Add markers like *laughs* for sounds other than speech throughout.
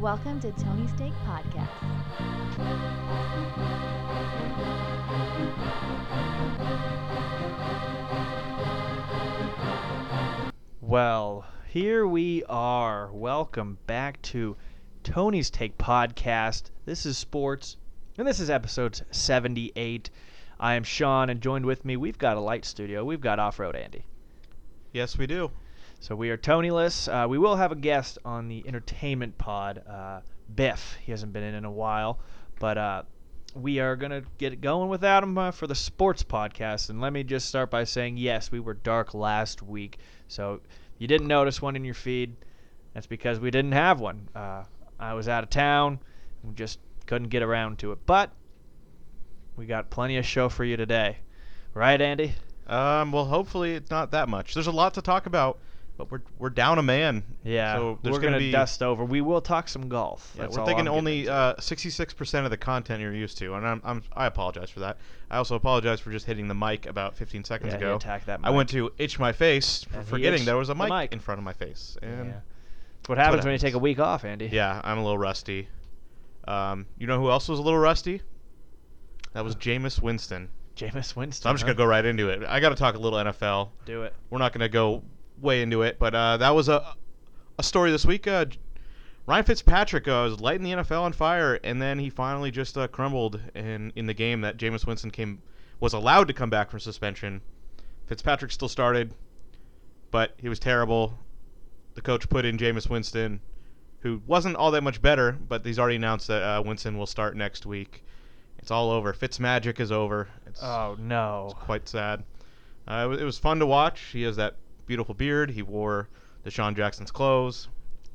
Welcome to Tony's Take Podcast. Well, here we are. Welcome back to Tony's Take Podcast. This is sports, and this is episode 78. I am Sean, and joined with me, we've got a light studio. We've got Off Road Andy. Yes, we do. So we are Tonyless. Uh, we will have a guest on the entertainment pod, uh, Biff. He hasn't been in in a while, but uh, we are going to get going without him uh, for the sports podcast. And let me just start by saying, yes, we were dark last week. So you didn't notice one in your feed. That's because we didn't have one. Uh, I was out of town. We just couldn't get around to it. But we got plenty of show for you today. Right, Andy? Um, well, hopefully it's not that much. There's a lot to talk about, but we're we're down a man. Yeah, So we're gonna gonna be- dust over. We will talk some golf. Yeah, That's we're thinking I'm only uh, 66% of the content you're used to, and I'm, I'm I apologize for that. I also apologize for just hitting the mic about 15 seconds Yeah, ago. attacked that I went to itch my face for forgetting there was a mic, mic. in front of my face, and yeah. That's what happens when you take a week off, Andy. yeah, I'm a little rusty. Um, you know who else was a little rusty? That was Jameis Winston. Jameis Winston. So I'm just huh? gonna go right into it. I got to talk a little NFL. do it. we're not going to go way into it, but uh, that was a a story this week. Uh, Ryan Fitzpatrick uh, was lighting the NFL on fire, and then he finally just uh, crumbled in in the game that Jameis Winston came was allowed to come back from suspension. Fitzpatrick still started, but he was terrible. The coach put in Jameis Winston, who wasn't all that much better, but he's already announced that uh, Winston will start next week. It's all over. Fitz magic is over. It's, Oh no. it's quite sad. Uh, it, wa- it was fun to watch. He has that beautiful beard. He wore DeSean Jackson's clothes.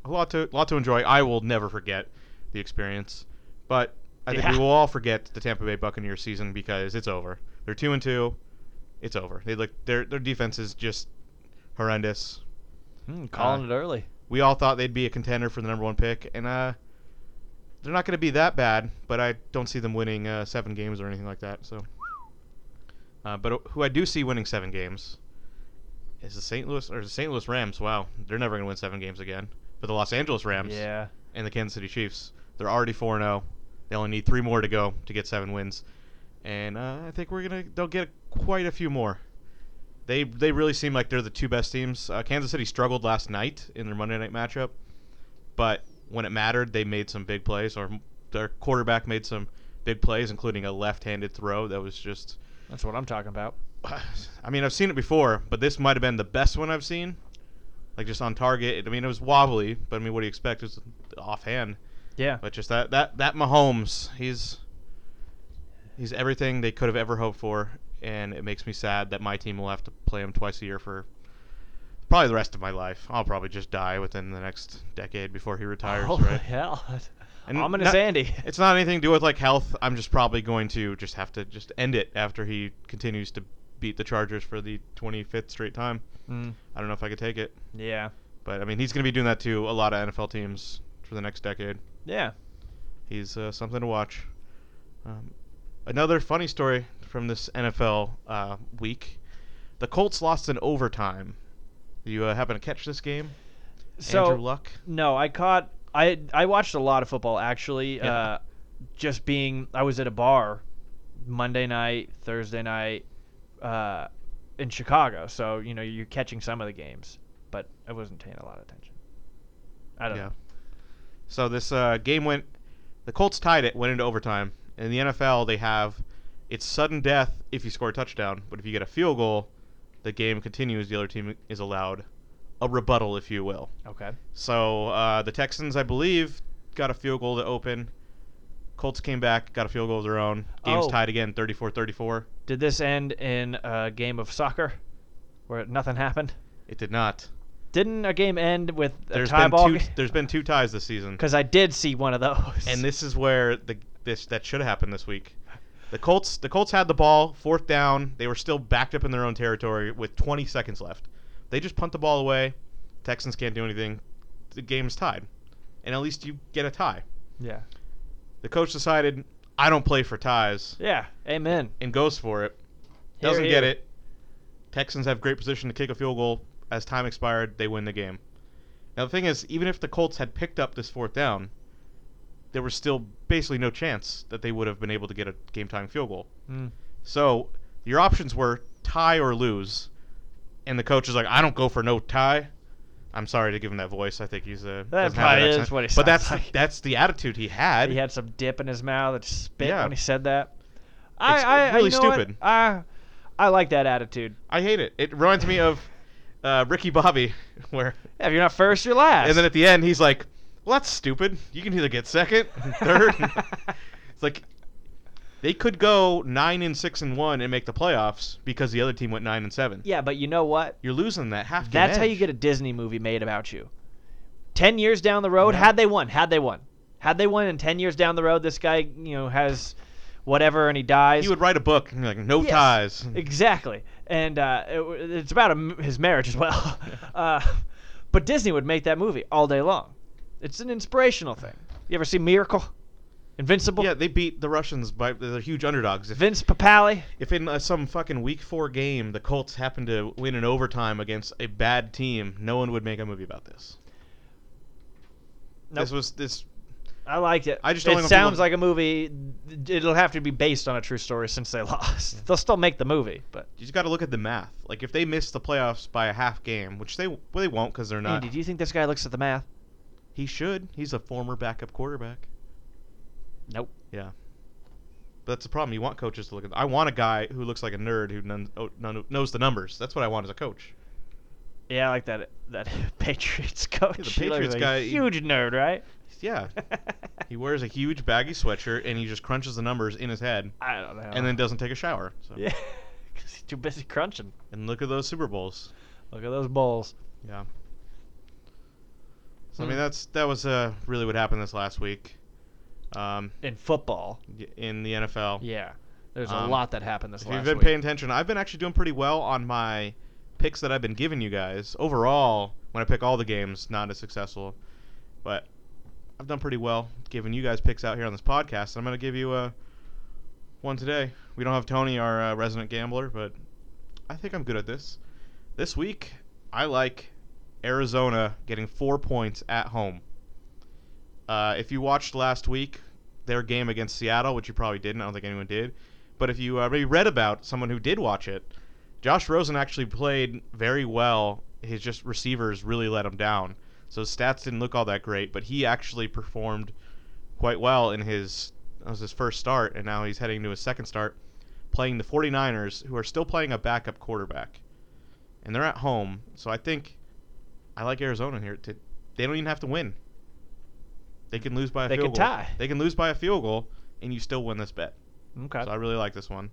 A lot to lot to enjoy. I will never forget the experience, but I think we will all forget the Tampa Bay Buccaneers season because it's over. They're two and two. It's over. They look their their defense is just horrendous. Hmm, calling Uh, it early. We all thought they'd be a contender for the number one pick, and uh, they're not going to be that bad. But I don't see them winning uh, seven games or anything like that. So, uh, but who I do see winning seven games is the St. Louis or the St. Louis Rams. Wow, they're never going to win seven games again. But the Los Angeles Rams Yeah. and the Kansas City Chiefs, they're already four zero. They only need three more to go to get seven wins, and uh, I think we're gonna they'll get quite a few more. They they really seem like they're the two best teams. Uh, Kansas City struggled last night in their Monday night matchup, but when it mattered, they made some big plays. Or their quarterback made some big plays, including a left-handed throw that was just. That's what I'm talking about. I mean, I've seen it before, but this might have been the best one I've seen. Like just on target. I mean, it was wobbly, but I mean, what do you expect? It was offhand. Yeah. But just that that that Mahomes, he's he's everything they could have ever hoped for, and it makes me sad that my team will have to play him twice a year for probably the rest of my life. I'll probably just die within the next decade before he retires. Holy right? hell. And Ominous not- Andy. It's not anything to do with like health. I'm just probably going to just have to just end it after he continues to beat the Chargers for the 25th straight time. Mm, I don't know if I could take it, yeah. but I mean he's going to be doing that to a lot of NFL teams for the next decade. Yeah. He's uh, something to watch. Um, another funny story from this NFL uh, week: the Colts lost in overtime. You uh, happen to catch this game? So Andrew Luck. no, I caught. I I watched a lot of football actually. Yeah. Uh, just being, I was at a bar Monday night, Thursday night, uh, in Chicago. So you know you're catching some of the games, but I wasn't paying a lot of attention. I don't Yeah. know. So this uh, game went. The Colts tied it, went into overtime. In the NFL, they have it's sudden death if you score a touchdown, but if you get a field goal, the game continues. The other team is allowed a rebuttal, if you will. Okay. So uh, the Texans, I believe, got a field goal to open. Colts came back, got a field goal of their own. Game's Oh. tied again, 34-34. Did this end in a game of soccer where nothing happened? It did not. Didn't a game end with a There's tie ball? two. There's been two ties this season, Because I did see one of those. and this is where the this that should have happened this week. The Colts the Colts had the ball, fourth down. They were still backed up in their own territory with 20 seconds left. They just punt the ball away. Texans can't do anything. The game's tied, and at least you get a tie. Yeah. The coach decided I don't play for ties Yeah. Amen. and goes for it. Here, Doesn't get here. it. Texans have great position to kick a field goal. As time expired, they win the game. Now the thing is, even if the Colts had picked up this fourth down, there was still basically no chance that they would have been able to get a game time field goal. Mm. So your options were tie or lose, and the coach is like, I don't go for no tie. I'm sorry to give him that voice. I think he's a That probably is what he But that's like. that's the attitude he had. He had some dip in his mouth and spit Yeah. when he said that. I, It's I, really you know what? stupid. I, I like that attitude. I hate it. It reminds me of uh, Ricky Bobby, *laughs* where Yeah, if you're not first, you're last. and then at the end he's like, "Well, that's stupid. You can either get second, *laughs* third. *laughs* it's like they could go nine and six and one and make the playoffs because the other team went nine and seven. yeah, but you know what? You're losing that half. game That's how you get a Disney movie made about you. Ten years down the road, Yeah. had they won, had they won, had they won, and ten years down the road, this guy, you know, has whatever and he dies. He would write a book like, "No Yes, ties." Exactly, and uh, it, it's about a his marriage as well. *laughs* uh, but Disney would make that movie all day long. It's an inspirational thing. You ever see Miracle? Invincible? Yeah, they beat the Russians by they're huge underdogs. If, Vince Papale? if in uh, some fucking week four game the Colts happened to win in overtime against a bad team, no one would make a movie about this. Nope. This was this. I liked it. I just don't it sounds like a movie. It'll have to be based on a true story since they *laughs* lost. They'll still make the movie, but You just got to look at the math. Like if they miss the playoffs by a half game, which they well, they won't because they're not. Andy, do you think this guy looks at the math? He should. He's a former backup quarterback. Nope. Yeah. But that's the problem. You want coaches to look at. I want a guy who looks like a nerd who none, oh, none, knows the numbers. That's what I want as a coach. Yeah, I like that. That *laughs* Patriots coach. the He Patriots guy- huge nerd, right? Yeah. *laughs* he wears a huge baggy sweatshirt and he just crunches the numbers in his head I don't know. and then doesn't take a shower. So. yeah, *laughs* because he's too busy crunching. And look at those Super Bowls. Look at those bowls. Yeah. So I Hmm. mean that's that was uh, really what happened this last week. Um, In football, in the NFL. yeah, there's a Um, lot that happened this If last you've been week. paying attention, I've been actually doing pretty well on my picks that I've been giving you guys. Overall, when I pick all the games, not as successful, but I've done pretty well giving you guys picks out here on this podcast. I'm going to give you uh, one today. We don't have Tony, our uh, resident gambler, but I think I'm good at this. This week, I like Arizona getting four points at home. Uh, if you watched last week, their game against Seattle, which you probably didn't, I don't think anyone did. But if you uh, maybe read about someone who did watch it, Josh Rosen actually played very well. His just receivers really let him down. So his stats didn't look all that great, but he actually performed quite well in his that was his first start, and now he's heading to his second start, playing the 49ers, who are still playing a backup quarterback, and they're at home. So I think I like Arizona here. To, they don't even have to win. They can lose by a They field goal. tie. They can lose by a field goal, and you still win this bet. okay. So I really like this one.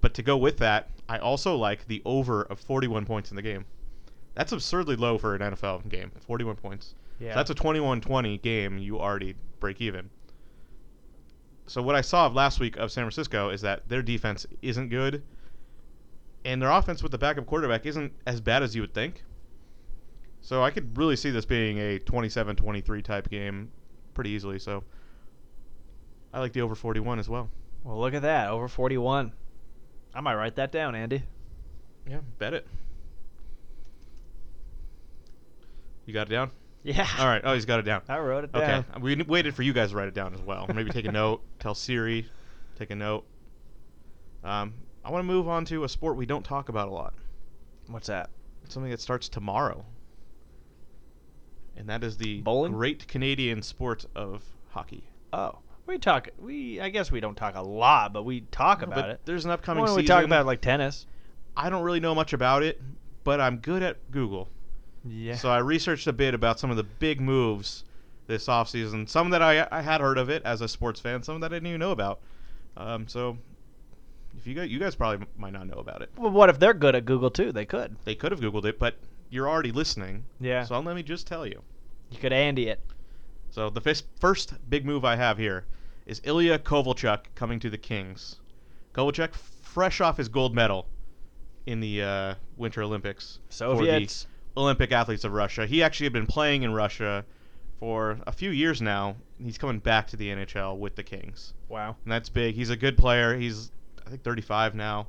But to go with that, I also like the over of 41 points in the game. That's absurdly low for an NFL game. 41 points. yeah. So that's a 21-20 game. You already break even. So what I saw of last week of San Francisco is that their defense isn't good, and their offense with the backup quarterback isn't as bad as you would think. So I could really see this being a 27-23 type game pretty easily. So I like the over 41 as well. well, look at that. Over 41. I might write that down, Andy. Yeah, bet it. You got it down? Yeah. All right. Oh, he's got it down. I wrote it down. Okay. We waited for you guys to write it down as well. Maybe take a *laughs* note. Tell Siri. Take a note. Um, I want to move on to a sport we don't talk about a lot. What's that? It's something that starts tomorrow. And that is the Bowling? great Canadian sport of hockey. Oh, we talk. We I guess we don't talk a lot, but we talk No, about but it. There's an upcoming Why don't we talk about like tennis? I don't really know much about it, but I'm good at Google. Yeah. So I researched a bit about some of the big moves this offseason. Some that I, I had heard of it as a sports fan, some that I didn't even know about. Um, so if you guys, you guys probably m- might not know about it. well, what if they're good at Google too? They could. They could have Googled it, but you're already listening. Yeah. So let me just tell you. You could Andy it. So the fis- first big move I have here is Ilya Kovalchuk coming to the Kings. Kovalchuk, fresh off his gold medal in the uh, Winter Olympics. for the Olympic athletes of Russia. He actually had been playing in Russia for a few years now. He's coming back to the NHL with the Kings, Wow. and that's big. He's a good player. He's I think 35 now,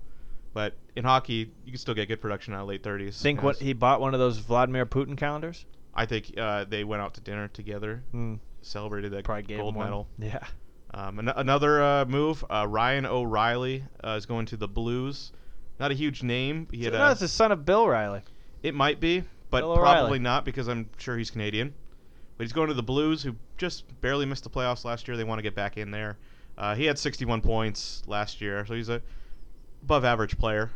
but in hockey you can still get good production out of late 30s. Think what he bought one of those Vladimir Putin calendars? I think uh, they went out to dinner together. Hmm. celebrated that Probably gold medal. Yeah. Um, an- another uh, move, uh, Ryan O'Reilly uh, is going to the Blues. Not a huge name. He So, had no, a, it's the son of Bill Riley. it might be, but Bill O'Reilly. probably not because I'm sure he's Canadian. But he's going to the Blues, who just barely missed the playoffs last year. They want to get back in there. Uh, he had 61 points last year, so he's a above average player.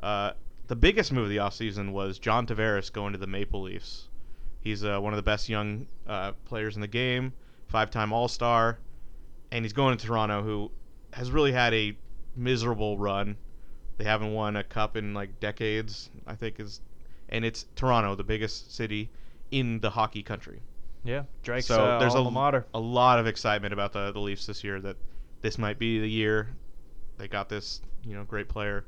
Uh, the biggest move of the offseason was John Tavares going to the Maple Leafs. He's uh, one of the best young uh, players in the game, five-time All-Star, and he's going to Toronto, who has really had a miserable run. They haven't won a cup in like decades, I think is, and it's Toronto, the biggest city in the hockey country. Yeah. Drake's so uh, there's a, mater. a lot of excitement about the, the Leafs this year that this might be the year they got this you know great player.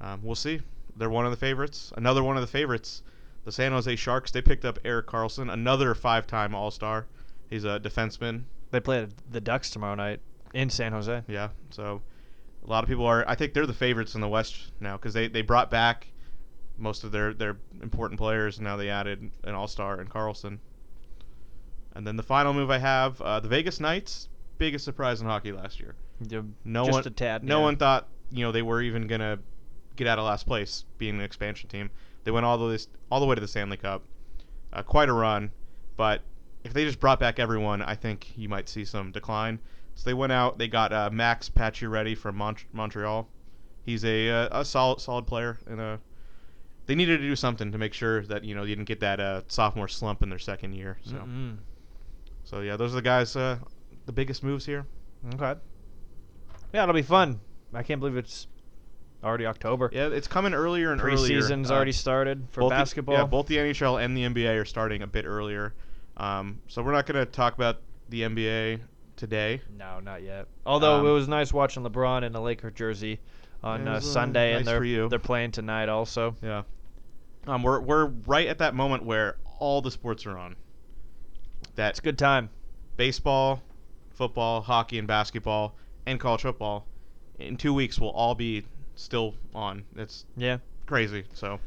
Um, we'll see. They're one of the favorites. Another one of the favorites, the San Jose Sharks. They picked up Erik Karlsson, another five-time All-Star. He's a defenseman. They play the Ducks tomorrow night in San Jose. Yeah, so a lot of people are. I think they're the favorites in the West now because they, they brought back most of their, their important players. And now they added an All Star and Karlsson. And then the final move I have, uh, the Vegas Knights, biggest surprise in hockey last year. Yeah, No Just one, a tad. no yeah. one thought you know they were even gonna get out of last place, being an expansion team. They went all the way, all the way to the Stanley Cup, uh, quite a run. But if they just brought back everyone, I think you might see some decline. So they went out. They got uh, Max Pacioretty from Mont- Montreal. He's a uh, a solid solid player, and uh, they needed to do something to make sure that you know you didn't get that uh, sophomore slump in their second year. So Mm-mm. so yeah, those are the guys. Uh, the biggest moves here. Okay. Yeah, it'll be fun. I can't believe it's already October. Yeah, it's coming earlier and earlier. Preseason's Uh, already started for both the- basketball. yeah, both the NHL and the NBA are starting a bit earlier. Um, so we're not going to talk about the NBA today. No, not yet. Although Um, it was nice watching LeBron in a Laker jersey on uh, uh, Sunday, nice and they're they're playing tonight also. Yeah. Um, we're we're right at that moment where all the sports are on. That's a good time. baseball, football, hockey, and basketball, and college football, in two weeks we'll all be still on. It's Yeah. crazy. So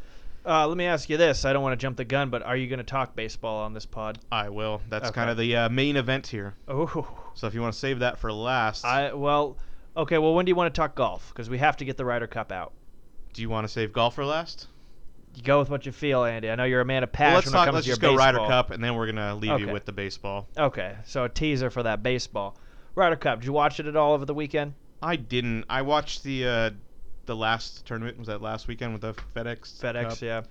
Uh, let me ask you this. I don't want to jump the gun, but are you going to talk baseball on this pod? I will. That's Okay. kind of the uh, main event here. Oh, So if you want to save that for last, I well, okay. Well, when do you want to talk golf? Because we have to get the Ryder Cup out. do you want to save golf for last? You go with what you feel, Andy. I know you're a man of Well, passion let's when talk. it comes Let's to your just go Ryder. Cup, and then we're gonna leave Okay. you with the baseball. Okay, so a teaser for that baseball. Ryder Cup. Did you watch it at all over the weekend? I didn't. I watched the uh, the last tournament. Was that last weekend with the FedEx? FedEx, Cup? yeah.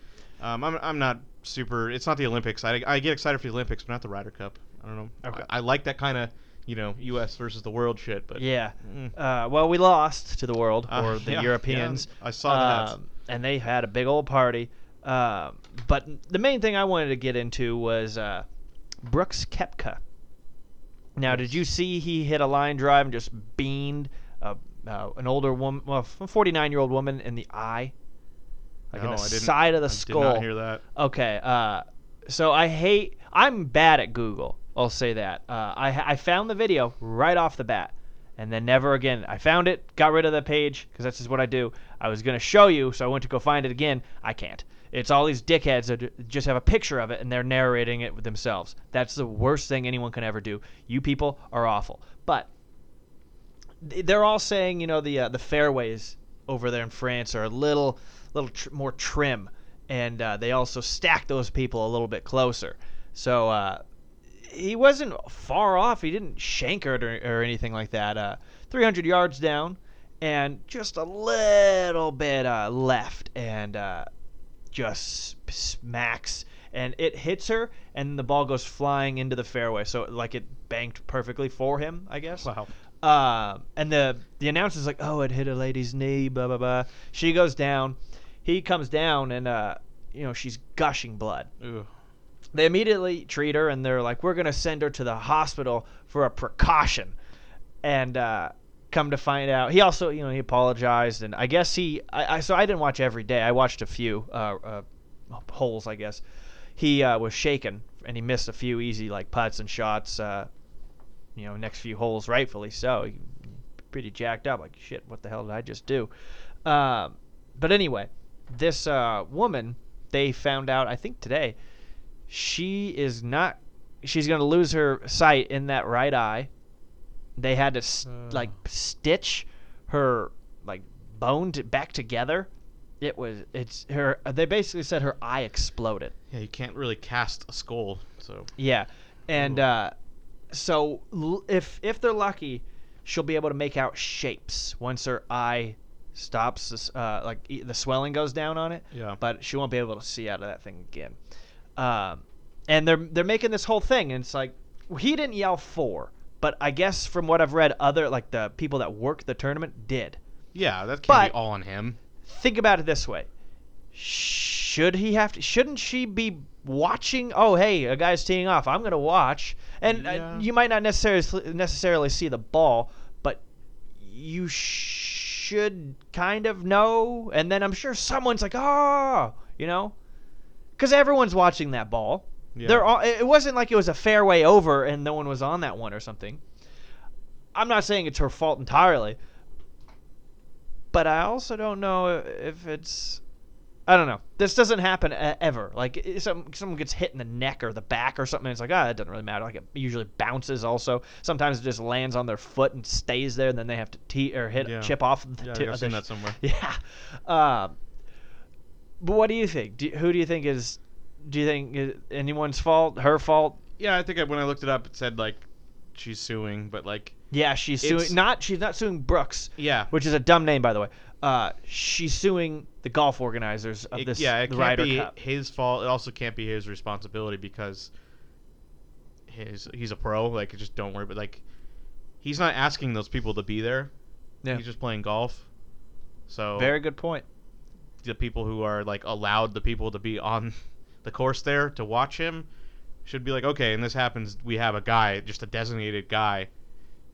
Um, I'm I'm not super. It's not the Olympics. I, I get excited for the Olympics, but not the Ryder Cup. I don't know. Okay. I, I like that kind of you know U.S. versus the world shit, but Yeah. Mm. Uh, well, we lost to the world Uh, or the *laughs* yeah, Europeans. yeah, I saw that. Um, and they had a big old party. Um, but the main thing I wanted to get into was uh, Brooks Koepka. Now, did you see he hit a line drive and just beamed uh, an older woman, well, a 49 year old woman in the eye? Like No, in the side of the I skull. Did not hear that. Okay. Uh, so I hate. I'm bad at Google. I'll say that. Uh, I I found the video right off the bat, and then never again. I found it, got rid of the page because that's just what I do. I was gonna show you, so I went to go find it again. I can't. It's all these dickheads that just have a picture of it and they're narrating it with themselves. That's the worst thing anyone can ever do. You people are awful. But they're all saying, you know, the uh, the fairways over there in France are a little little tr- more trim, and uh, they also stack those people a little bit closer. So uh, he wasn't far off. He didn't shank it or, or anything like that. Uh, 300 yards down, and just a little bit uh, left, and uh, just smacks. And it hits her, and the ball goes flying into the fairway. So like it banked perfectly for him, I guess. Wow. Uh, and the the announcer's like, "Oh, it hit a lady's knee." Blah blah blah. She goes down. He comes down, and uh, you know she's gushing blood. Ugh. They immediately treat her, and they're like, "We're gonna send her to the hospital for a precaution." And uh, come to find out, he also, you know, he apologized, and I guess he, I, I so I didn't watch every day. I watched a few uh, uh, holes, I guess. He uh, was shaken, and he missed a few easy like putts and shots. Uh, you know, next few holes, rightfully so. Pretty jacked up, like shit. What the hell did I just do? Um, but anyway, this uh, woman, they found out, I think today, she is not she's gonna lose her sight in that right eye. They had to s Uh. like stitch her like bone to, back together. It was it's her. They basically said her eye exploded. Yeah, you can't really cast a skull, so Yeah, and Ooh. uh, so l- if if they're lucky, she'll be able to make out shapes once her eye stops. Uh, like the swelling goes down on it. yeah. But she won't be able to see out of that thing again. Um, and they're they're making this whole thing, and it's like he didn't yell four, but I guess from what I've read, other like the people that work the tournament did. Yeah, that can't But- be all on him. Think about it this way: should he have to? Shouldn't she be watching? Oh, hey, a guy's teeing off. I'm gonna watch, and uh, you might not necessarily necessarily see the ball, but you should kind of know. And then I'm sure someone's like, oh, you know, because everyone's watching that ball. Yeah. They're all, it wasn't like it was a fairway over and no one was on that one or something. I'm not saying it's her fault entirely, but I also don't know if it's. I don't know. This doesn't happen ever. Like some someone gets hit in the neck or the back or something. And it's like ah, it doesn't really matter. Like it usually bounces. Also, sometimes it just lands on their foot and stays there. And then they have to tee or hit Yeah. chip off the Yeah, tip I've seen that somewhere. *laughs* yeah. Um, but what do you think? Do, who do you think is? Do you think anyone's fault? Her fault? Yeah, I think I, when I looked it up, it said like she's suing, but like Yeah, she's suing. Not she's not suing Brooks, yeah, which is a dumb name by the way. Uh, she's suing the golf organizers of it, this. yeah, it can't Ryder be Cup. his fault. It also can't be his responsibility because his he's a pro. Like, just don't worry. But like, he's not asking those people to be there. Yeah. He's just playing golf. So Very good point. the people who are like allowed the people to be on *laughs* the course there to watch him should be like, okay, and this happens, we have a guy, just a designated guy.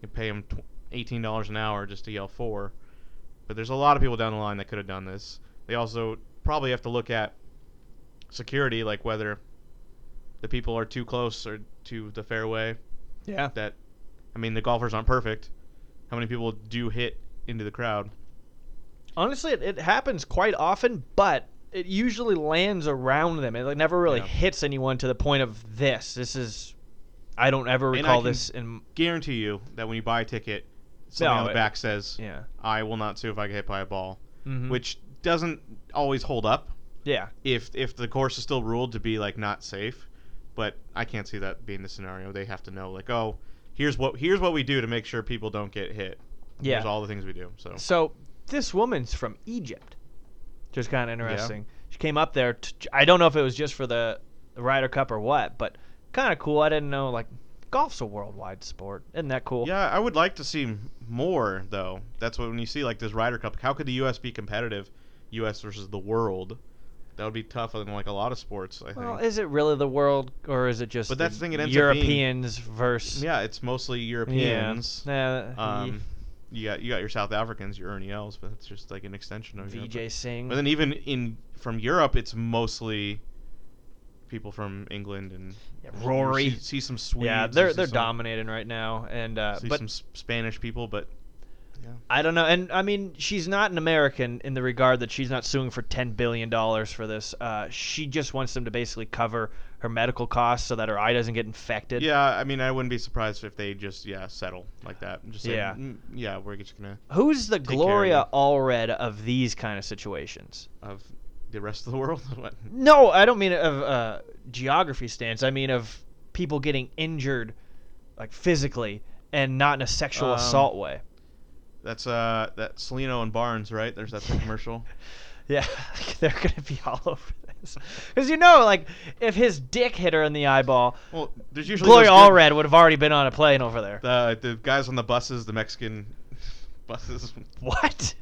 You pay him eighteen dollars an hour just to yell four. But there's a lot of people down the line that could have done this. They also probably have to look at security, like whether the people are too close or to the fairway. Yeah. That, I mean, the golfers aren't perfect. How many people do hit into the crowd? Honestly, it, it happens quite often, but it usually lands around them. It like, never really Yeah. hits anyone to the point of this. This is. I don't ever recall this And Guarantee you that when you buy a ticket, something No, on the it- back says, Yeah. I will not sue if I get hit by a ball, Mhm. which doesn't always hold up Yeah. if if the course is still ruled to be like not safe. But I can't see that being the scenario. They have to know like, oh, here's what here's what we do to make sure people don't get hit. Yeah. Here's all the things we do. So So this woman's from Egypt, Just kind of interesting. She came up there. To, I don't know if it was just for the, the Ryder Cup or what, but kind of cool. I didn't know like golf's a worldwide sport. Isn't that cool? yeah, I would like to see more though. That's what when you see like this Ryder Cup, how could the U.S. be competitive? U.S. versus the world. That would be tough in like a lot of sports. I think. Well, is it really the world, or is it just But that's the thing, it ends up being- Europeans versus? yeah, it's mostly Europeans. Yeah. Uh, Um, you got you got your South Africans, your Ernie Els, but it's just like an extension of Europe. VJ Singh. But then even in from Europe, it's mostly people from England and Yeah, Rory. See, see some Swedes. yeah, they're they're some, dominating right now, and uh, See but some Spanish people, but yeah, I don't know. And I mean, she's not an American in the regard that she's not suing for ten billion dollars for this. Uh, she just wants them to basically cover her medical costs so that her eye doesn't get infected. yeah. I mean, I wouldn't be surprised if they just yeah settle like that. Just say, Yeah. "Mm, yeah, we're just gonna Who's the Gloria. Allred of these kind of situations? of the rest of the world. *laughs* No, I don't mean of uh, geography stance. I mean of people getting injured, like physically, and not in a sexual Um, assault way. That's uh that Cellino and Barnes, right? There's that commercial. *laughs* Yeah, *laughs* they're gonna be all over this because you know, like if his dick hit her in the eyeball, Well, there's usually Gloria Allred would have already been on a plane over there. The the guys on the buses, the Mexican buses. What?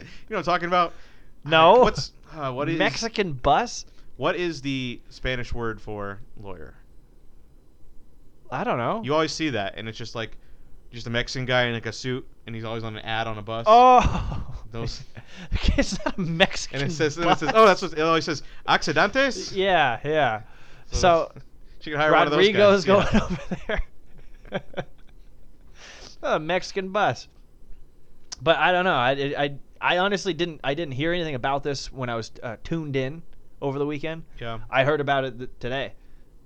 You know what I'm talking about? No. What's uh, what is Mexican bus? what is the Spanish word for lawyer? I don't know. You always see that, and it's just like just a Mexican guy in like a suit, and he's always on an ad on a bus. oh, Those- *laughs* it's not a Mexican. And it says, and it says, oh, that's what it always says, accidentes. *laughs* Yeah, yeah. So So, *laughs* she could hire one of those Rodrigo's guys. going yeah. over there. a Mexican bus. But I don't know. I, I, I honestly didn't. I didn't hear anything about this when I was uh, tuned in over the weekend. Yeah. I heard about it th- today.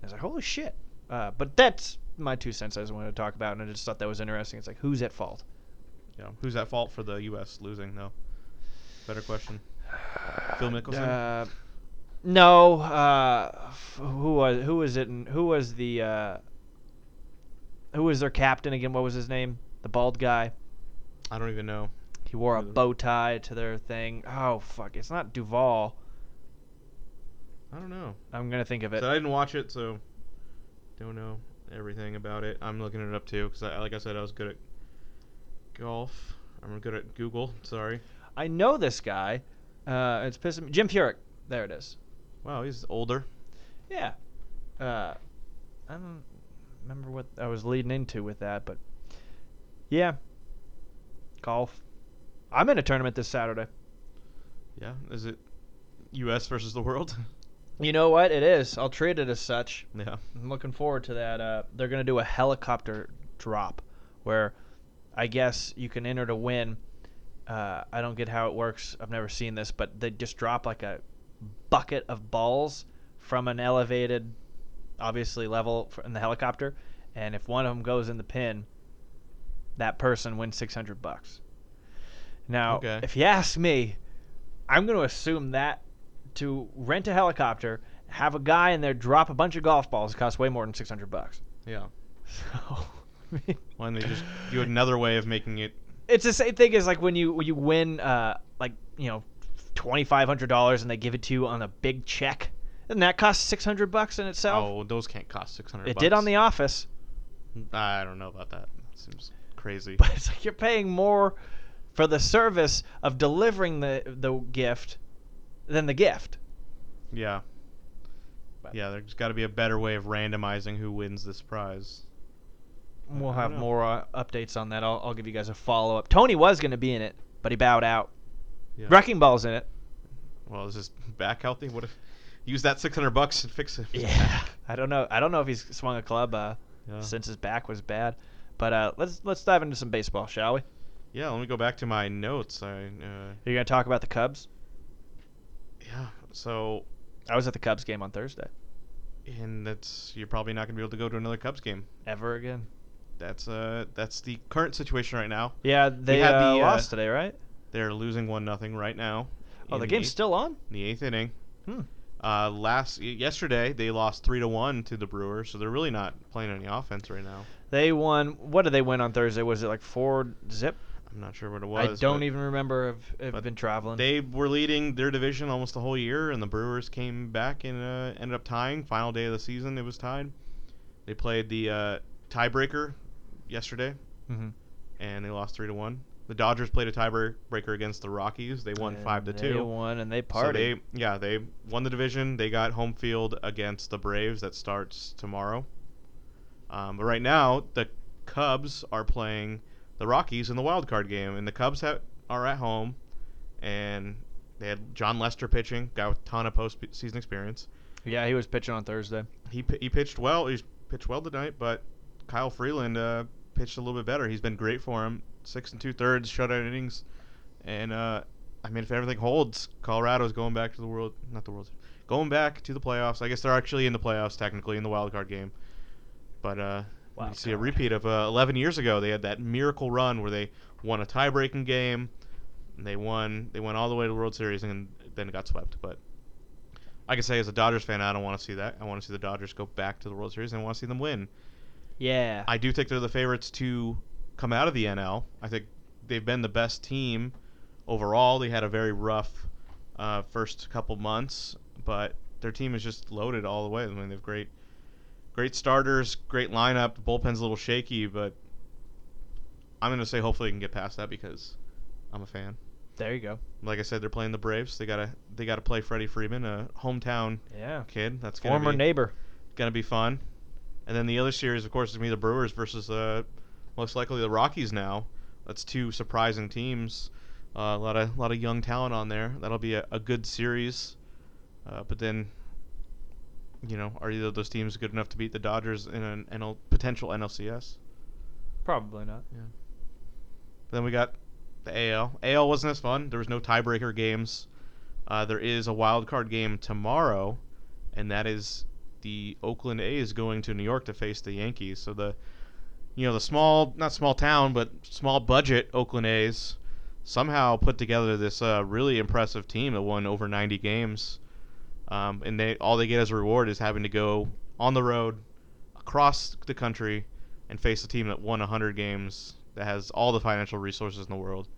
I was like, holy shit. Uh, but that's my two cents I just wanted to talk about, and I just thought that was interesting. It's like who's at fault? Yeah. Who's at fault for the U.S. losing though? Better question. Phil Mickelson. Uh, no. Uh, f- who was who was it? and Who was the uh, who was their captain again? What was his name? The bald guy. I don't even know. He wore a bow tie to their thing. Oh fuck! It's not Duval. I don't know. I'm gonna think of it. So I didn't watch it, so don't know everything about it. I'm looking it up too because, I, like I said, I was good at golf. I'm good at Google. Sorry. I know this guy. Uh, it's pissing me. Jim Furyk. There it is. Wow, he's older. Yeah. Uh, I don't remember what I was leading into with that, but yeah. Golf. I'm in a tournament this Saturday. Yeah. Is it U.S. versus the world? *laughs* You know what? It is. I'll treat it as such. yeah. I'm looking forward to that. Uh, they're going to do a helicopter drop where I guess you can enter to win. Uh, I don't get how it works. I've never seen this, but they just drop like a bucket of balls from an elevated, obviously level in the helicopter, and if one of them goes in the pin, that person wins 600 bucks. Now, Okay. if you ask me, I'm going to assume that to rent a helicopter, have a guy in there drop a bunch of golf balls costs way more than 600 bucks. Yeah. *laughs* So, I mean, Why don't they just do another way of making it? it's the same thing as like when you when you win uh like you know twenty five hundred dollars and they give it to you on a big check. Doesn't that costs six hundred bucks in itself? Oh, those can't cost 600. it did on The Office, I don't know about that. That seems crazy. *laughs* but it's like you're paying more for the service of delivering the the gift than the gift. Yeah. But- Yeah, there's got to be a better way of randomizing who wins this prize. We'll have know. more uh, updates on that. I'll, I'll give you guys a follow up. Tony was going to be in it, but he bowed out. Yeah. Wrecking Ball's in it. Well, is his back healthy? What if use that 600 bucks and fix it? *laughs* Yeah, I don't know. I don't know if he's swung a club uh, Yeah. since his back was bad. But uh, let's let's dive into some baseball, shall we? Yeah, let me go back to my notes. I uh, You're gonna talk about the Cubs. yeah. So, I was at the Cubs game on Thursday. and that's you're probably not going to be able to go to another Cubs game. Ever again? That's uh that's the current situation right now. Yeah, they had uh, the, uh, lost today, right? They're losing one nothing right now. Oh, in the game's eighth- still on. in the eighth inning. Hmm. Uh, last y- yesterday they lost three to one to the Brewers, so they're really not playing any offense right now. They won. What did they win on Thursday? Was it like four zip? I'm not sure what it was. I don't even remember if but been traveling. They were leading their division almost the whole year, and the Brewers came back and uh, ended up tying. Final day of the season, it was tied. They played the uh, tiebreaker yesterday, Mhm. and they lost three to one. The Dodgers played a tiebreaker against the Rockies. They won And five to They two. won and they So they yeah they won the division. They got home field against the Braves that starts tomorrow. Um, but right now the Cubs are playing the Rockies in the wild card game, and the Cubs have, are at home, and they had Jon Lester pitching, guy with a ton of postseason experience. yeah, he was pitching on Thursday. He he pitched well. He's pitched well tonight, but Kyle Freeland uh, pitched a little bit better. He's been great for him. Six and two thirds shutout innings, and uh, I mean if everything holds, Colorado's going back to the world, not the world, going back to the playoffs. I guess they're actually in the playoffs technically in the wild card game, but uh, we Wild see a repeat of uh, 11 years ago. They had that miracle run where they won a tie-breaking game. They won. They went all the way to the World Series and then got swept. But I can say as a Dodgers fan, I don't want to see that. I want to see the Dodgers go back to the World Series and I want to see them win. Yeah. I do think they're the favorites to come out of the NL. I think they've been the best team overall. They had a very rough uh, first couple months, but their team is just loaded all the way. I mean, they have great, great starters, great lineup. The bullpen's a little shaky, but I'm gonna say hopefully they can get past that because I'm a fan. there you go. Like I said, they're playing the Braves. They gotta they gotta play Freddie Freeman, a hometown Yeah. kid. That's gonna Former be, neighbor. gonna be fun. And then the other series, of course, is gonna be the Brewers versus uh, most likely the Rockies. Now, that's two surprising teams. Uh, a lot of lot of young talent on there. That'll be a, a good series. Uh, but then, you know, are either of those teams good enough to beat the Dodgers in an NL, potential NLCS? Probably not. Yeah. But Then we got the AL. AL wasn't as fun. There was no tiebreaker games. Uh, there is a wild card game tomorrow, and that is the Oakland A's going to New York to face the Yankees. So the you know the small not small town but small budget Oakland A's somehow put together this uh, really impressive team that won over 90 games. Um, and they all they get as a reward is having to go on the road across the country and face a team that won 100 games that has all the financial resources in the world.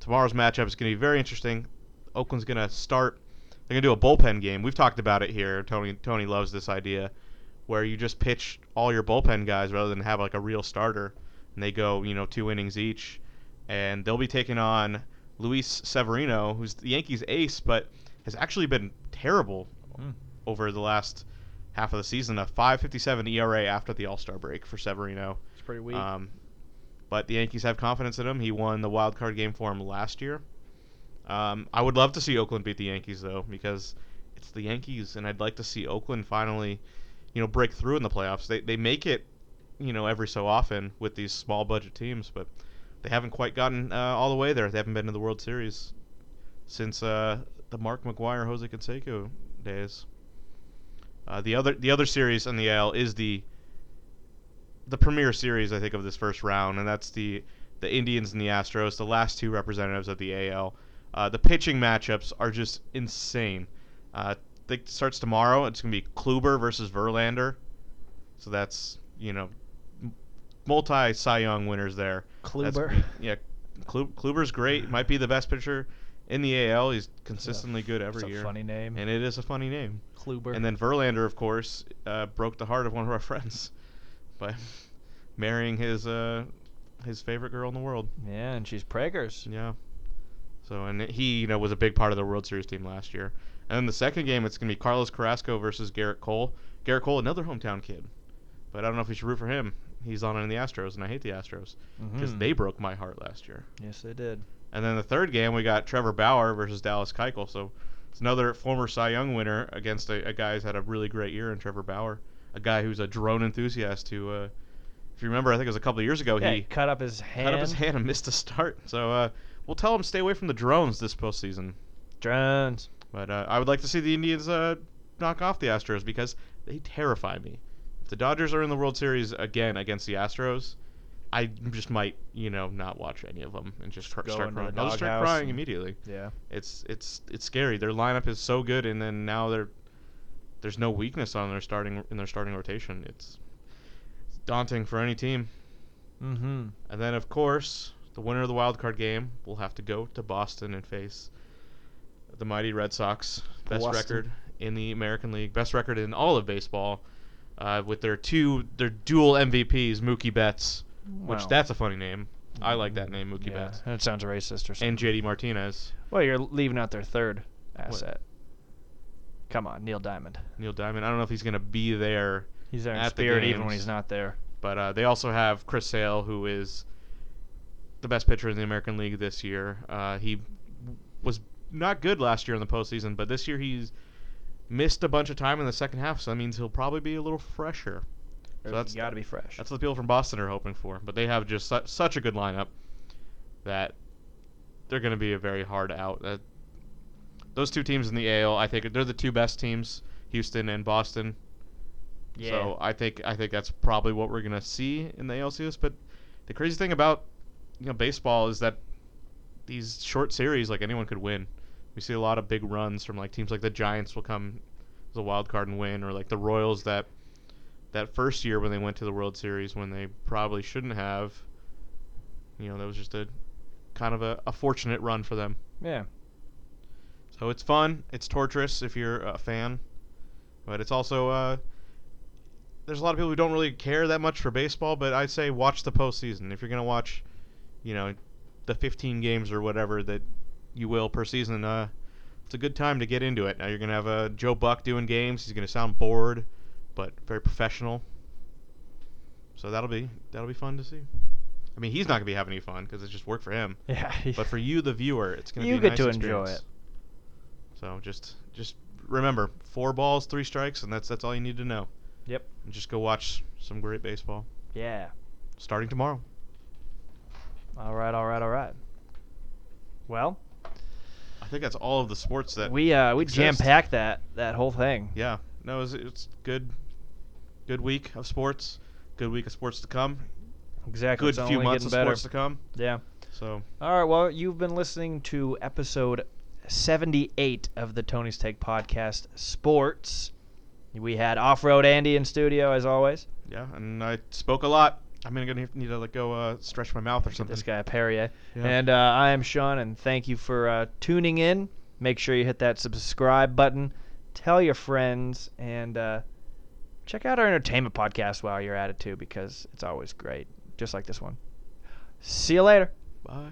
Tomorrow's matchup is going to be very interesting. Oakland's going to start. They're going to do a bullpen game. We've talked about it here. Tony Tony loves this idea, where you just pitch all your bullpen guys rather than have like a real starter, and they go you know two innings each, and they'll be taking on Luis Severino, who's the Yankees' ace, but has actually been terrible Hmm. over the last half of the season. A 5.57 ERA after the All Star break for Severino. It's pretty weak. Um, but the Yankees have confidence in him. He won the wild card game for him last year. Um, I would love to see Oakland beat the Yankees though, because it's the Yankees, and I'd like to see Oakland finally, you know, break through in the playoffs. They they make it, you know, every so often with these small budget teams, but they haven't quite gotten uh, all the way there. They haven't been to the World Series since uh, the Mark McGwire, Jose Canseco days. Uh, the other the other series in the AL is the the premier series I think of this first round, and that's the the Indians and the Astros, the last two representatives of the AL. Uh, the pitching matchups are just insane. Uh, it starts tomorrow. It's gonna be Kluber versus Verlander, so that's you know multi Cy Young winners there. Kluber. be- *laughs* yeah, Klu- Kluber's great. Might be the best pitcher in the AL. He's consistently good every It's a year. funny name. And it is a funny name. Kluber. And then Verlander, of course, uh, broke the heart of one of our *laughs* friends by marrying his uh, his favorite girl in the world. yeah, and she's Prager's. Yeah. So and he, you know, was a big part of the World Series team last year. And then the second game, it's gonna be Carlos Carrasco versus Gerrit Cole. Gerrit Cole, another hometown kid, but I don't know if we should root for him. He's on in the Astros, and I hate the Astros because Mhm. they broke my heart last year. Yes, they did. And then the third game, we got Trevor Bauer versus Dallas Keuchel. So it's another former Cy Young winner against a, a guy who's had a really great year in Trevor Bauer, a guy who's a drone enthusiast. Who, uh, if you remember, I think it was a couple of years ago, Yeah, he cut up his hand. cut up his hand and missed a start. So uh, we'll tell him stay away from the drones this postseason. Drones. But uh, I would like to see the Indians uh, knock off the Astros because they terrify me. If the Dodgers are in the World Series again against the Astros, I just might, you know, not watch any of them and just start crying. I'll just start crying and- immediately. Yeah. It's it's it's scary. Their lineup is so good, and then now they're there's no weakness on their starting in their starting rotation. It's, it's daunting for any team. Mm-hmm. And then, of course, the winner of the wild card game will have to go to Boston and face the mighty Red Sox. Best Boston. record in the American League, best record in all of baseball, uh, with their two their dual MVPs, Mookie Betts, which that's a funny name. I like that name, Mookie yeah, Betts, That sounds racist or something. and JD Martinez, well, you're leaving out their third asset. Come on, Neil Diamond. Neil Diamond. I don't know if he's gonna be there, He's there in At the spirit even when he's not there. but uh, they also have Chris Sale, who is the best pitcher in the American League this year. Uh, he was not good last year in the postseason, but this year he's missed a bunch of time in the second half, so that means he'll probably be a little fresher. So that's got to be fresh. that's what the people from Boston are hoping for. But they have just su- such a good lineup that they're going to be a very hard out. Uh, those two teams in the AL, I think they're the two best teams, Houston and Boston. yeah. So I think I think that's probably what we're gonna see in the ALCS. But the crazy thing about you know baseball is that these short series, like anyone could win. We see a lot of big runs from like teams like the Giants will come as a wild card and win, or like the Royals that that first year when they went to the World Series when they probably shouldn't have. You know, that was just a kind of a, a fortunate run for them. yeah. So it's fun. It's torturous if you're a fan, but it's also uh, there's a lot of people who don't really care that much for baseball. But I'd say watch the postseason if you're gonna watch, you know, the 15 games or whatever that you will per season. Uh, it's a good time to get into it. Now you're gonna have uh, Joe Buck doing games. He's gonna sound bored, but very professional. So that'll be that'll be fun to see. I mean, he's not gonna be having any fun because it's just work for him. *laughs* Yeah. But for you, the viewer, it's gonna You be get nice to enjoy it. So just just remember, four balls, three strikes, and that's that's all you need to know. Yep. And just go watch some great baseball Yeah. starting tomorrow. All right. All right. All right. Well, I think that's all of the sports that we uh we jam packed that that whole thing. yeah. No, it was, it's good, good week of sports. Good week of sports to come. Exactly. Good it's few months of better. sports to come. Yeah. So All right. Well, you've been listening to episode 78 of the Tony's Take podcast, Sports. We had Off Road Andy in studio as always. yeah, and I spoke a lot. I'm gonna need need to like go uh, stretch my mouth or something. This guy Perrier. Yeah. And uh, I am Sean, and thank you for uh, tuning in. Make sure you hit that subscribe button. Tell your friends, and uh, check out our entertainment podcast while you're at it too, because it's always great, just like this one. See you later. Bye.